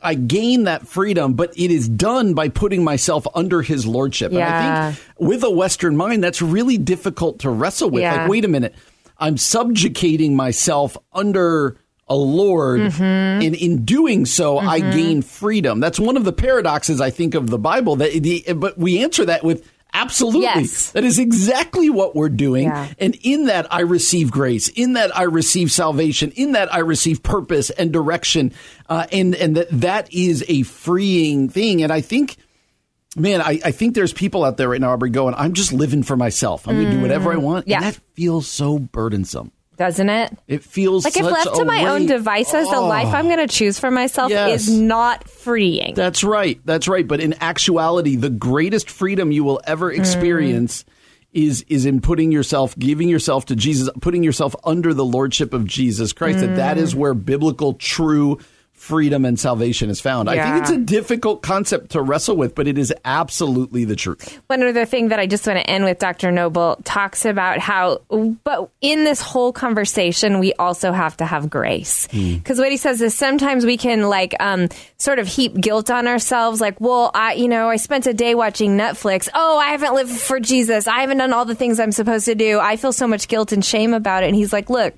I gain that freedom, but it is done by putting myself under his lordship. And I Yeah. think with a Western mind, that's really difficult to wrestle with. Yeah. Like, wait a minute, I'm subjugating myself under a lord, Mm-hmm. and in doing so, I gain freedom. That's one of the paradoxes I think of the Bible. That the, but we answer that with. Absolutely. Yes. That is exactly what we're doing. Yeah. And in that, I receive grace. In that, I receive salvation. In that, I receive purpose and direction. Uh, and, and that, that is a freeing thing. And I think, man, I, I think there's people out there right now, Aubrey, going, I'm just living for myself. I'm going to do whatever I want. Mm. Yeah. And that feels so burdensome. Doesn't it? It feels Like if left to my own devices, the Oh. life I'm ah. going to choose for myself Yes. is not freeing. That's right. That's right. But in actuality, the greatest freedom you will ever mm. experience is is in putting yourself, giving yourself to Jesus, putting yourself under the lordship of Jesus Christ. That that is mm. where biblical true freedom and salvation is found. I think it's a difficult concept to wrestle with, but it is absolutely the truth. One other thing that I just want to end with, Dr. Noble talks about how, but in this whole conversation, we also have to have grace. Because what he says is sometimes we can like um, sort of heap guilt on ourselves, like, well, I, you know, I spent a day watching Netflix. Oh, I haven't lived for Jesus. I haven't done all the things I'm supposed to do. I feel so much guilt and shame about it. And he's like, look,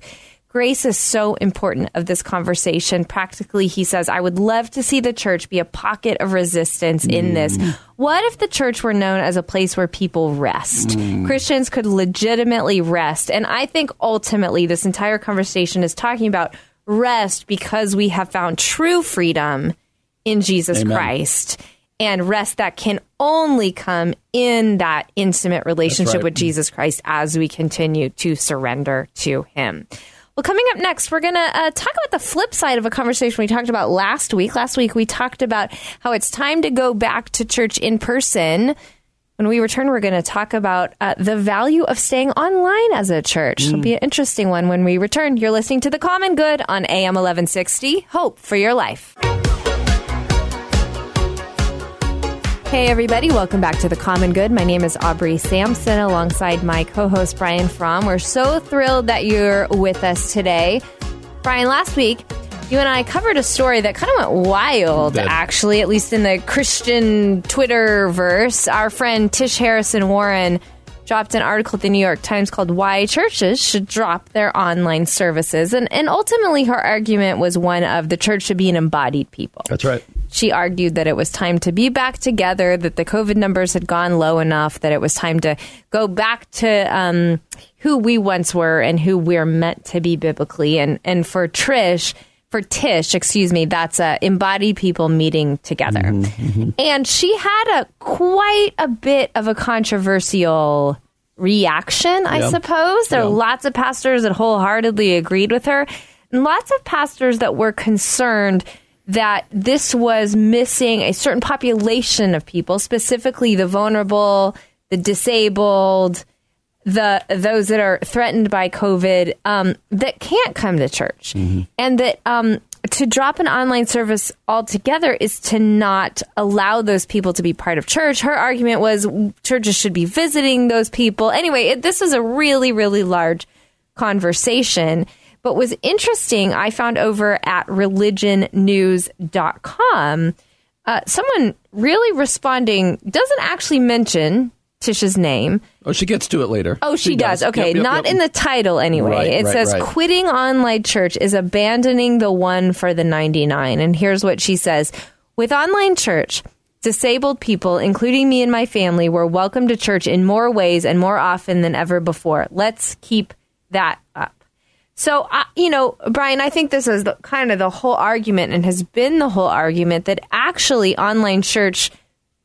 Grace is so important of this conversation. Practically, he says, I would love to see the church be a pocket of resistance in mm. this. What if the church were known as a place where people rest? Mm. Christians could legitimately rest. And I think ultimately, this entire conversation is talking about rest because we have found true freedom in Jesus Amen. Christ. And rest that can only come in that intimate relationship right. with Jesus Christ as we continue to surrender to Him. Well, coming up next, we're going to uh, talk about the flip side of a conversation we talked about last week. Last week, we talked about how it's time to go back to church in person. When we return, we're going to talk about uh, the value of staying online as a church. It'll be an interesting one when we return. You're listening to The Common Good on AM 1160. Hope for your life. Hey, everybody, welcome back to The Common Good. My name is Aubrey Sampson alongside my co host Brian Fromm. We're so thrilled that you're with us today. Brian, last week, you and I covered a story that kind of went wild, Did. actually, at least in the Christian Twitter verse. Our friend Tish Harrison Warren dropped an article at the New York Times called Why Churches Should Drop Their Online Services. And, and ultimately, her argument was one of the church should be an embodied people. That's right. She argued that it was time to be back together, that the COVID numbers had gone low enough, that it was time to go back to um, who we once were and who we're meant to be biblically. And and for Trish, for Tish, excuse me, that's uh, embodied people meeting together. And she had a quite a bit of a controversial reaction, I Yeah. suppose. There are lots of pastors that wholeheartedly agreed with her, and lots of pastors that were concerned that this was missing a certain population of people, specifically the vulnerable, the disabled, the those that are threatened by COVID um, that can't come to church, and that um, to drop an online service altogether is to not allow those people to be part of church. Her argument was churches should be visiting those people. Anyway, it, this is a really really large conversation. But was interesting, I found over at religionnews.com, uh, someone really responding doesn't actually mention Tish's name. Oh, she gets to it later. Oh, she, does. Okay, Yep, yep, not yep. in the title anyway. Right, it right, says right. quitting online church is abandoning the one for the 99. And here's what she says. With online church, disabled people, including me and my family, were welcome to church in more ways and more often than ever before. Let's keep that up. So, uh, you know, Brian, I think this is the, kind of the whole argument and has been the whole argument that actually online church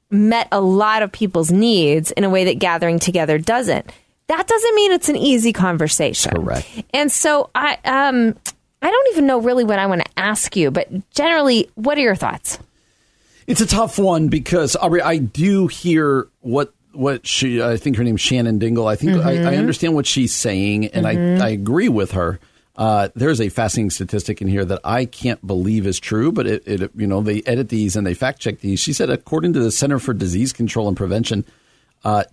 met a lot of people's needs in a way that gathering together doesn't. that doesn't mean it's an easy conversation. Correct. And so I um I don't even know really what I want to ask you, but generally, what are your thoughts? It's a tough one because Aubrey, I do hear what what she. I think her name's Shannon Dingle. I think I, I Mm-hmm. understand what she's saying, and I, I agree with her. Uh, there's a fascinating statistic in here that I can't believe is true, but it, it you know they edit these and they fact check these. She said, according to the Center for Disease Control and Prevention,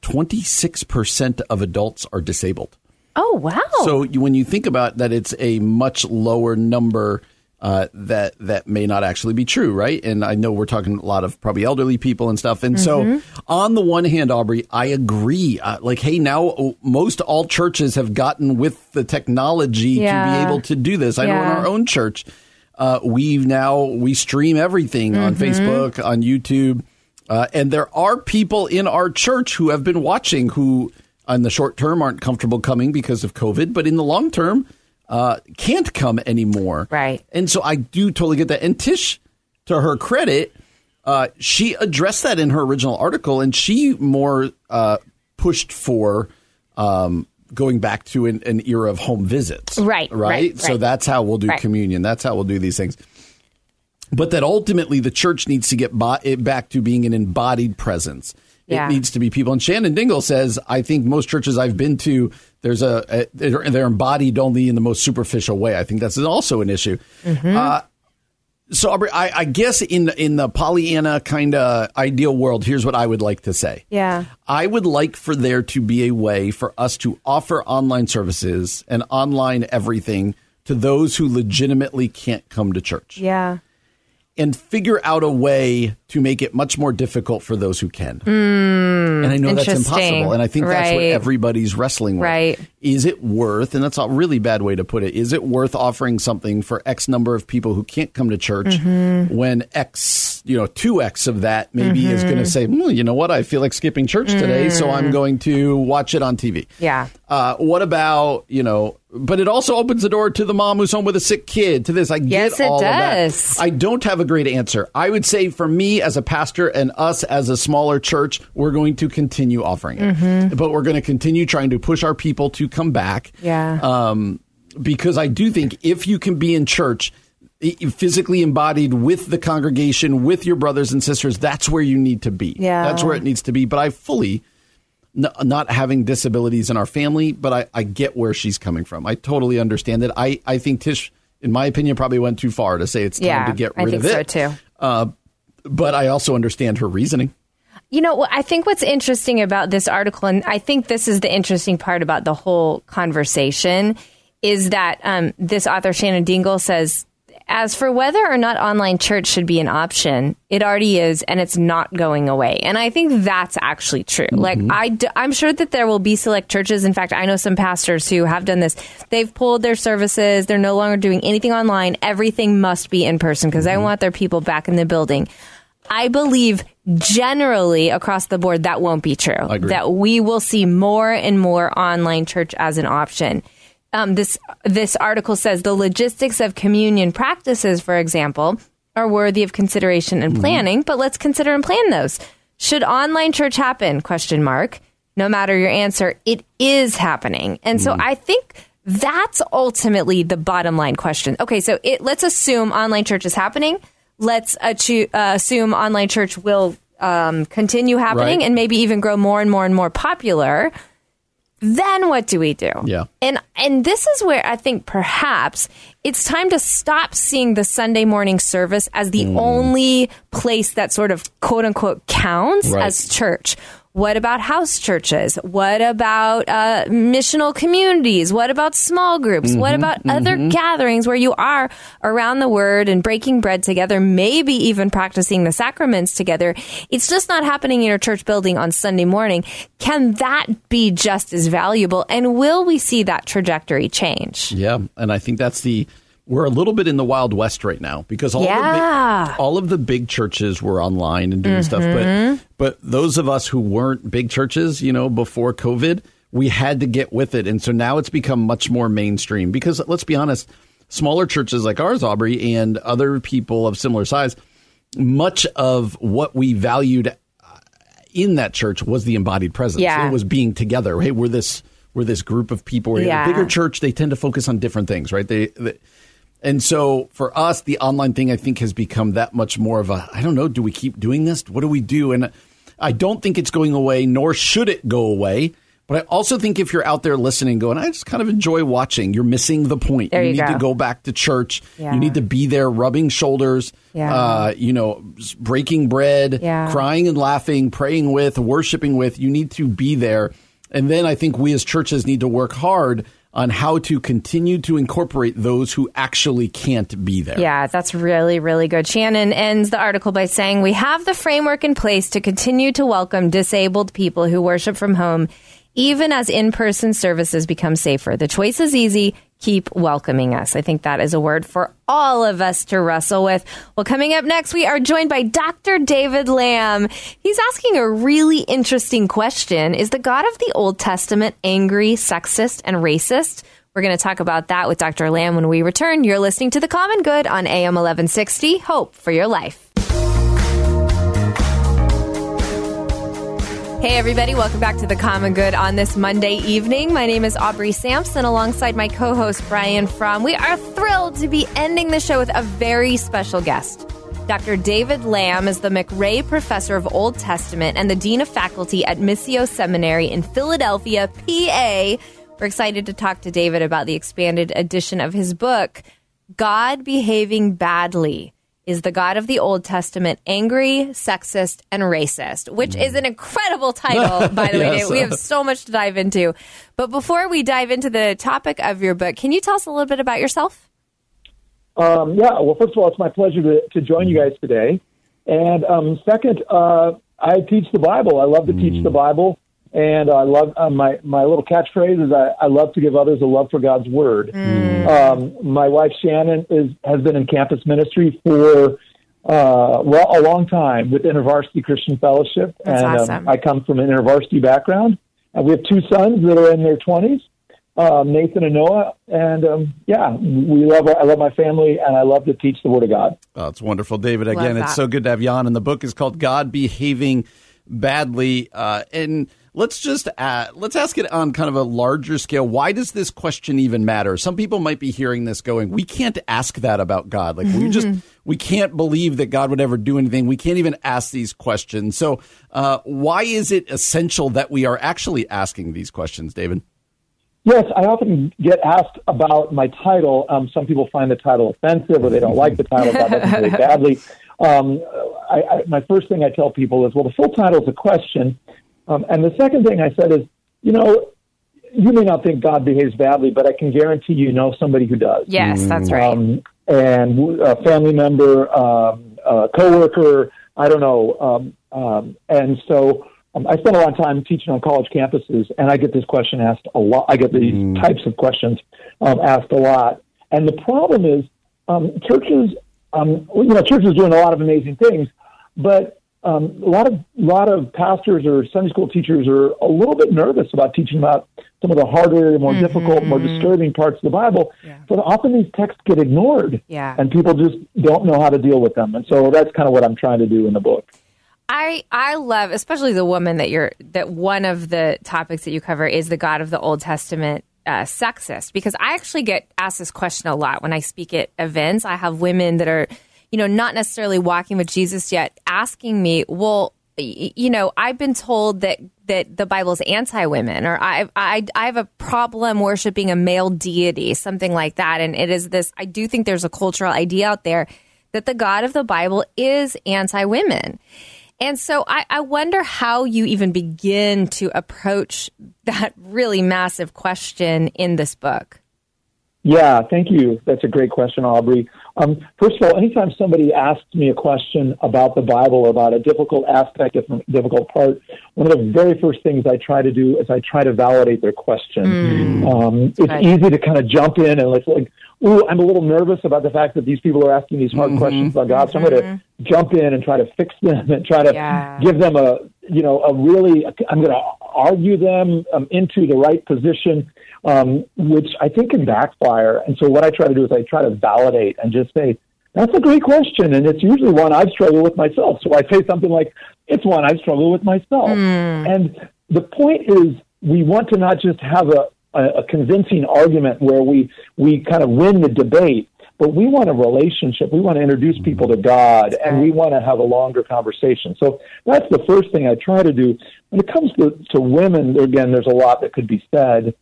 twenty six percent of adults are disabled. Oh wow! So you, when you think about that, it's a much lower number uh, that that may not actually be true, right? And I know we're talking a lot of probably elderly people and stuff. And so, on the one hand, Aubrey, I agree. Uh, like, hey, now uh, most all churches have gotten with the technology to be able to do this. I know in our own church, uh, we now we stream everything on Facebook, on YouTube, uh, and there are people in our church who have been watching who, on the short term, aren't comfortable coming because of COVID, but in the long term, uh, can't come anymore. Right. And so I do totally get that. And Tish, to her credit, uh, she addressed that in her original article, and she more uh, pushed for. Um, Going back to an, an era of home visits, Right, Right. right, So that's how we'll do Right. communion. That's how we'll do these things but that ultimately the church needs to get bo- it back to being an embodied presence. Yeah. It needs to be people. And Shannon Dingle says, I think most churches I've been to, there's a, a they're, they're embodied only in the most superficial way. I think that's also an issue. Uh, so Aubrey, I, I guess in in the Pollyanna kind of ideal world, here's what I would like to say. Yeah. I would like for there to be a way for us to offer online services and online everything to those who legitimately can't come to church yeah. And figure out a way to make it much more difficult for those who can. and I know that's Hmm. impossible. And I think that's what everybody's wrestling with. Right. Is it worth, and that's a really bad way to put it, is it worth offering something for X number of people who can't come to church Mm-hmm. when X, you know, 2X of that maybe is going to say, well, you know what, I feel like skipping church today, so Mm. I'm going to watch it on TV. Yeah. Uh, what about, you know, but it also opens the door to the mom who's home with a sick kid, to this. I get Yes, it all does. of that. I don't have a great answer. I would say for me as a pastor and us as a smaller church, we're going to continue offering it. But we're going to continue trying to push our people to come back. Yeah. Um, because I do think if you can be in church, physically embodied with the congregation, with your brothers and sisters, that's where you need to be. Yeah. That's where it needs to be. But I fully, not having disabilities in our family, but I, I get where she's coming from. I totally understand it. I, I think Tish, in my opinion, probably went too far to say it's time Yeah, to get rid I think of so too. Uh, but I also understand her reasoning. You know, I think what's interesting about this article, and I think this is the interesting part about the whole conversation, is that um, this author, Shannon Dingle, says, as for whether or not online church should be an option, it already is, and it's not going away. And I think that's actually true. Mm-hmm. Like, I d- I'm sure that there will be select churches. In fact, I know some pastors who have done this. They've pulled their services. They're no longer doing anything online. Everything must be in person because they mm-hmm. want their people back in the building. I believe generally across the board that won't be true. agree. That we will see more and more online church as an option. Um, this this article says the logistics of communion practices, for example, are worthy of consideration and planning. But let's consider and plan those. Should online church happen? Question mark. No matter your answer, it is happening, and so I think that's ultimately the bottom line question. Okay, so it, let's assume online church is happening. Let's achu- uh, assume online church will um, continue happening Right. and maybe even grow more and more and more popular. Then what do we do? Yeah. And and this is where I think perhaps it's time to stop seeing the Sunday morning service as the Mm. only place that sort of quote unquote counts Right. as church. What about house churches? What about uh, missional communities? What about small groups? Mm-hmm, What about other gatherings where you are around the word and breaking bread together, maybe even practicing the sacraments together? It's just not happening in your church building on Sunday morning. Can that be just as valuable? And will we see that trajectory change? Yeah, and I think that's the we're a little bit in the wild west right now because all Yeah. the all of the big churches were online and doing stuff, Mm-hmm. but but those of us who weren't big churches, you know, before COVID, we had to get with it, and so now it's become much more mainstream. Because let's be honest, smaller churches like ours, Aubrey, and other people of similar size, much of what we valued uh, in that church was the embodied presence. Yeah. It was being together. Hey, we're this we're this group of people. Yeah. a bigger church. They tend to focus on different things, right? They, they and so for us, the online thing I think has become that much more of a I don't know. Do we keep doing this? What do we do? And I don't think it's going away, nor should it go away. But I also think if you're out there listening, going, I just kind of enjoy watching. You're missing the point. There you you need go. to go back to church. Yeah. You need to be there, rubbing shoulders. Yeah. Uh, you know, breaking bread, Yeah. crying and laughing, praying with, worshiping with. You need to be there. And then I think we as churches need to work hard on how to continue to incorporate those who actually can't be there. Yeah, that's really, really good. Shannon ends the article by saying, We have the framework in place to continue to welcome disabled people who worship from home, even as in person services become safer. The choice is easy. Keep welcoming us. I think that is a word for all of us to wrestle with. Well, coming up next, we are joined by Dr. David Lamb. He's asking a really interesting question Is the God of the Old Testament angry, sexist, and racist? We're going to talk about that with Dr. Lamb when we return. You're listening to The Common Good on AM 1160. Hope for your life. Hey, everybody, welcome back to The Common Good on this Monday evening. My name is Aubrey Sampson alongside my co host Brian Fromm. We are thrilled to be ending the show with a very special guest. Dr. David Lamb is the MacRae Professor of Old Testament and the Dean of Faculty at Missio Seminary in Philadelphia, PA. We're excited to talk to David about the expanded edition of his book, God Behaving Badly. Is the God of the Old Testament angry, sexist, and racist? Which is an incredible title, by the way. Yes. We have so much to dive into. But before we dive into the topic of your book, can you tell us a little bit about yourself? Um, yeah, well, first of all, it's my pleasure to, to join you guys today. And um, second, uh, I teach the Bible. I love to teach the Bible. And I love uh, my, my little catchphrase is I, I love to give others a love for God's Word. Um, my wife Shannon is, has been in campus ministry for uh, well a long time with InterVarsity Christian Fellowship, That's and awesome. um, I come from an InterVarsity background. And we have two sons that are in their twenties, um, Nathan and Noah. And um, yeah, we love. I love my family, and I love to teach the Word of God. Oh, it's wonderful, David. Again, it's so good to have you on. And the book is called God Behaving Badly. Uh, and let's just uh, let's ask it on kind of a larger scale. Why does this question even matter? Some people might be hearing this going, "We can't ask that about God. Like we just we can't believe that God would ever do anything. We can't even ask these questions." So, uh, why is it essential that we are actually asking these questions, David? Yes, I often get asked about my title. Um, some people find the title offensive, or they don't like the title. God doesn't really badly. Um, I, I, my first thing I tell people is, well, the full title is a question, um, and the second thing I said is, you know, you may not think God behaves badly, but I can guarantee you know somebody who does. Yes, that's right. Um, and a family member, um, a coworker, I don't know. Um, um, and so um, I spend a lot of time teaching on college campuses, and I get this question asked a lot. I get these types of questions um, asked a lot. And the problem is, um, churches, um, you know, churches doing a lot of amazing things, but um, a lot of lot of pastors or Sunday school teachers are a little bit nervous about teaching about some of the harder, more difficult, more disturbing parts of the Bible. But often these texts get ignored, Yeah. and people just don't know how to deal with them. And so that's kind of what I'm trying to do in the book. I I love, especially the woman that you're that one of the topics that you cover is the God of the Old Testament uh, sexist because I actually get asked this question a lot when I speak at events. I have women that are, you know, not necessarily walking with Jesus yet, asking me, well. You know, I've been told that that the Bible's anti-women, or I I I have a problem worshiping a male deity, something like that. And it is this. I do think there's a cultural idea out there that the God of the Bible is anti-women. And so I, I wonder how you even begin to approach that really massive question in this book. Yeah, thank you. That's a great question, Aubrey. Um, first of all, anytime somebody asks me a question about the Bible or about a difficult aspect, a difficult part, one of the very first things I try to do is I try to validate their question. Um, it's Right. easy to kind of jump in and it's like, ooh, I'm a little nervous about the fact that these people are asking these hard questions about God, so I'm going to jump in and try to fix them and try to Yeah. give them a, you know, a really, I'm going to argue them um, into the right position um, which I think can backfire. And so what I try to do is I try to validate and just say, that's a great question. And it's usually one I've struggled with myself. So I say something like, it's one I've struggled with myself. And the point is we want to not just have a, a, a convincing argument where we, we kind of win the debate, but we want a relationship. We want to introduce people to God, and we want to have a longer conversation. So that's the first thing I try to do. When it comes to, to women, again, there's a lot that could be said,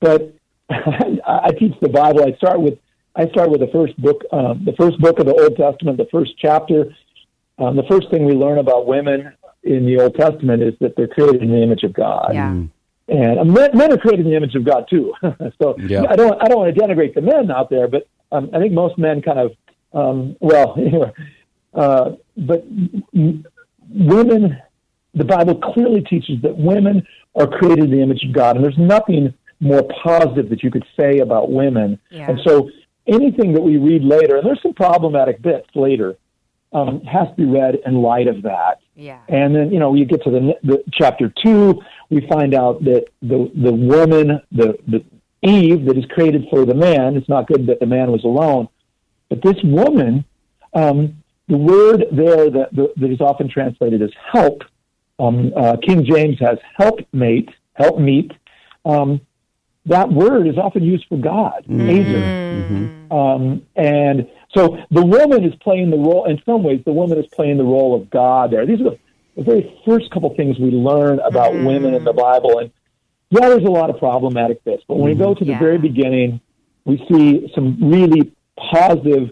but I, I teach the Bible. I start with I start with the first book, um, the first book of the Old Testament, the first chapter. Um, the first thing we learn about women in the Old Testament is that they're created in the image of God. Yeah. And men, men are created in the image of God too. so Yeah. I don't I don't want to denigrate the men out there, but um, I think most men kind of um, well, anyway, uh, but women, the Bible clearly teaches that women are created in the image of God, and there's nothing more positive that you could say about women. Yeah. And so anything that we read later, and there's some problematic bits later, um, has to be read in light of that. Yeah. And then, you know, you get to the, the chapter two, we find out that the the woman, the the Eve that is created for the man, it's not good that the man was alone, but this woman, um, the word there that, that is often translated as help, um, uh, King James has helpmate, helpmeet. Um, that word is often used for God, ezer. Um, and so the woman is playing the role, in some ways, the woman is playing the role of God there. These are the, the very first couple things we learn about women in the Bible. And yeah, there's a lot of problematic bits, but when we go to the Yeah. very beginning, we see some really positive,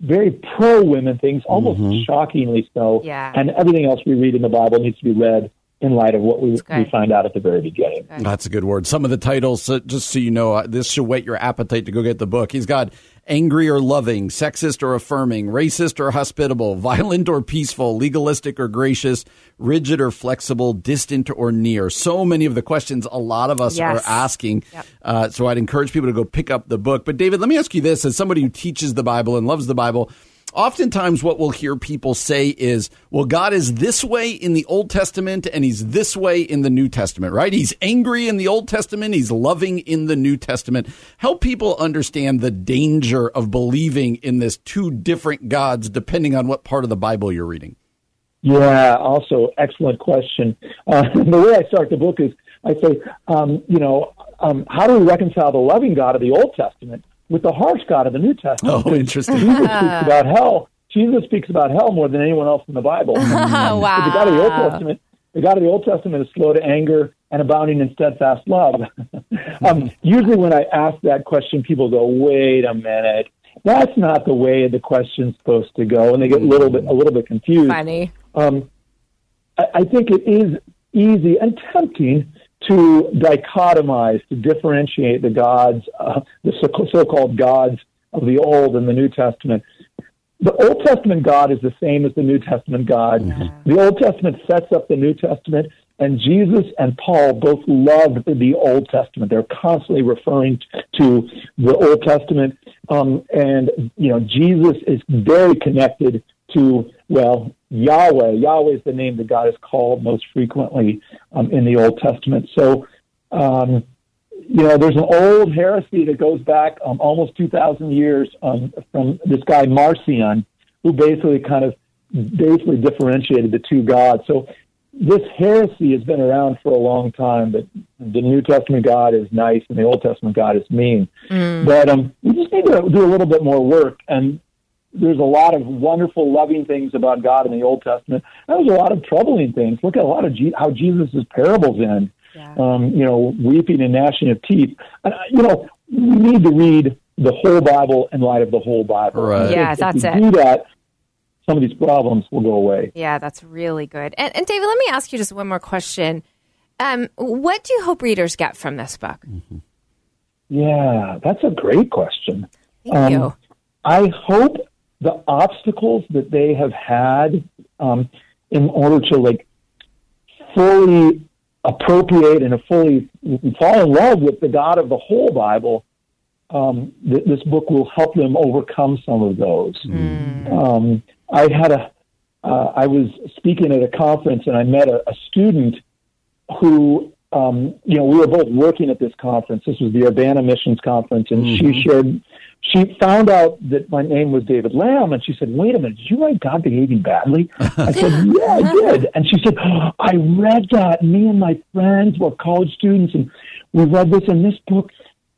very pro women things, almost shockingly so. Yeah. And everything else we read in the Bible needs to be read in light of what we, we find out at the very beginning. That's a good word. Some of the titles, uh, just so you know, uh, this should whet your appetite to go get the book. He's got angry or loving, sexist or affirming, racist or hospitable, violent or peaceful, legalistic or gracious, rigid or flexible, distant or near. So many of the questions a lot of us Yes. are asking. Uh, so I'd encourage people to go pick up the book. But David, let me ask you this: as somebody who teaches the Bible and loves the Bible. Oftentimes, what we'll hear people say is, well, God is this way in the Old Testament and he's this way in the New Testament, right? He's angry in the Old Testament, he's loving in the New Testament. Help people understand the danger of believing in this two different gods depending on what part of the Bible you're reading. Yeah, also excellent question. Uh, the way I start the book is I say, um, you know, um, how do we reconcile the loving God of the Old Testament with the harsh God of the New Testament? Oh, interesting. Jesus speaks about hell. Jesus speaks about hell more than anyone else in the Bible. wow. The God of the Old Testament, the God of the Old Testament is slow to anger and abounding in steadfast love. um, usually, when I ask that question, people go, "Wait a minute, that's not the way the question's supposed to go," and they get a little bit a little bit confused. Funny. Um, I, I think it is easy and tempting to dichotomize, to differentiate the gods, uh, the so- so-called gods of the Old and the New Testament. The Old Testament God is the same as the New Testament God. The Old Testament sets up the New Testament, and Jesus and Paul both loved the Old Testament. They're constantly referring to the Old Testament, um, and you know Jesus is very connected to well Yahweh. Yahweh is the name that God is called most frequently um, in the Old Testament. So. Um, you know, there's an old heresy that goes back um, almost 2,000 years um, from this guy Marcion, who basically kind of basically differentiated the two gods. So this heresy has been around for a long time that the New Testament God is nice and the Old Testament God is mean. But um, we just need to do a little bit more work. And there's a lot of wonderful, loving things about God in the Old Testament. And there's a lot of troubling things. Look at a lot of Je- how Jesus' parables end um, you know, weeping and gnashing of teeth. And, uh, you know, we need to read the whole Bible in light of the whole Bible. Right. And if- Yeah, if that's we it. Do that, some of these problems will go away. Yeah, that's really good. And, and David, let me ask you just one more question. Um, what do you hope readers get from this book? Yeah, that's a great question. Thank Um, you. I hope the obstacles that they have had um, in order to like fully appropriate and fully fall in love with the God of the whole Bible, um, th- this book will help them overcome some of those. Um, I had a, uh, I was speaking at a conference and I met a, a student who um, you know, we were both working at this conference. This was the Urbana Missions Conference, and Mm-hmm. she shared. She found out that my name was David Lamb, and she said, "Wait a minute, did you write God Behaving Badly?" I said, "Yeah, I did." And she said, "I read that. Me and my friends were college students, and we read this in this book.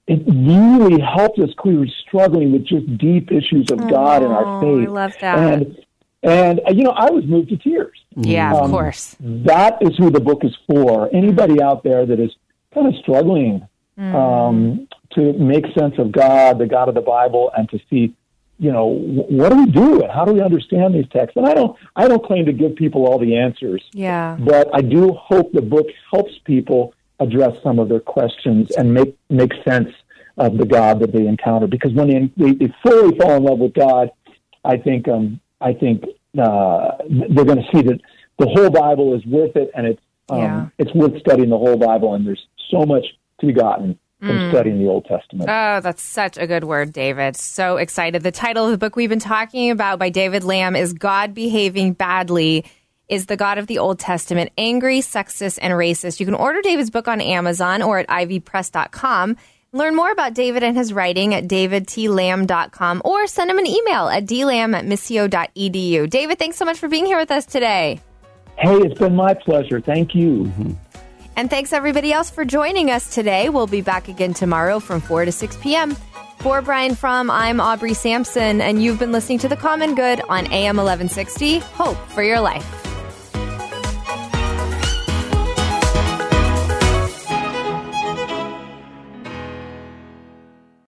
It really helped us. We were struggling with just deep issues of God and our Oh, faith. I love that. And and you know, I was moved to tears Yeah, of Um, course. that is who the book is for. Anybody out there that is kind of struggling um, to make sense of God, the God of the Bible, and to see, you know, what do we do and how do we understand these texts? And I don't, I don't claim to give people all the answers, Yeah. but I do hope the book helps people address some of their questions and make make sense of the God that they encounter. Because when they, they, fully fall in love with God, I think um, I think uh, they're going to see that the whole Bible is worth it, and it's um, Yeah. it's worth studying the whole Bible. And there's so much to be gotten from mm. studying the Old Testament. Oh, that's such a good word, David. So excited. The title of the book we've been talking about by David Lamb is God Behaving Badly. Is the God of the Old Testament angry, sexist, and racist? You can order David's book on Amazon or at ivpress.com. Learn more about David and his writing at davidtlamb.com or send him an email at dlamb at missio.edu. David, thanks so much for being here with us today. Hey, it's been my pleasure. Thank you. Mm-hmm. And thanks everybody else for joining us today. We'll be back again tomorrow from 4 to 6 p.m. For Brian Fromm, I'm Aubrey Sampson, and you've been listening to The Common Good on AM 1160. Hope for your life.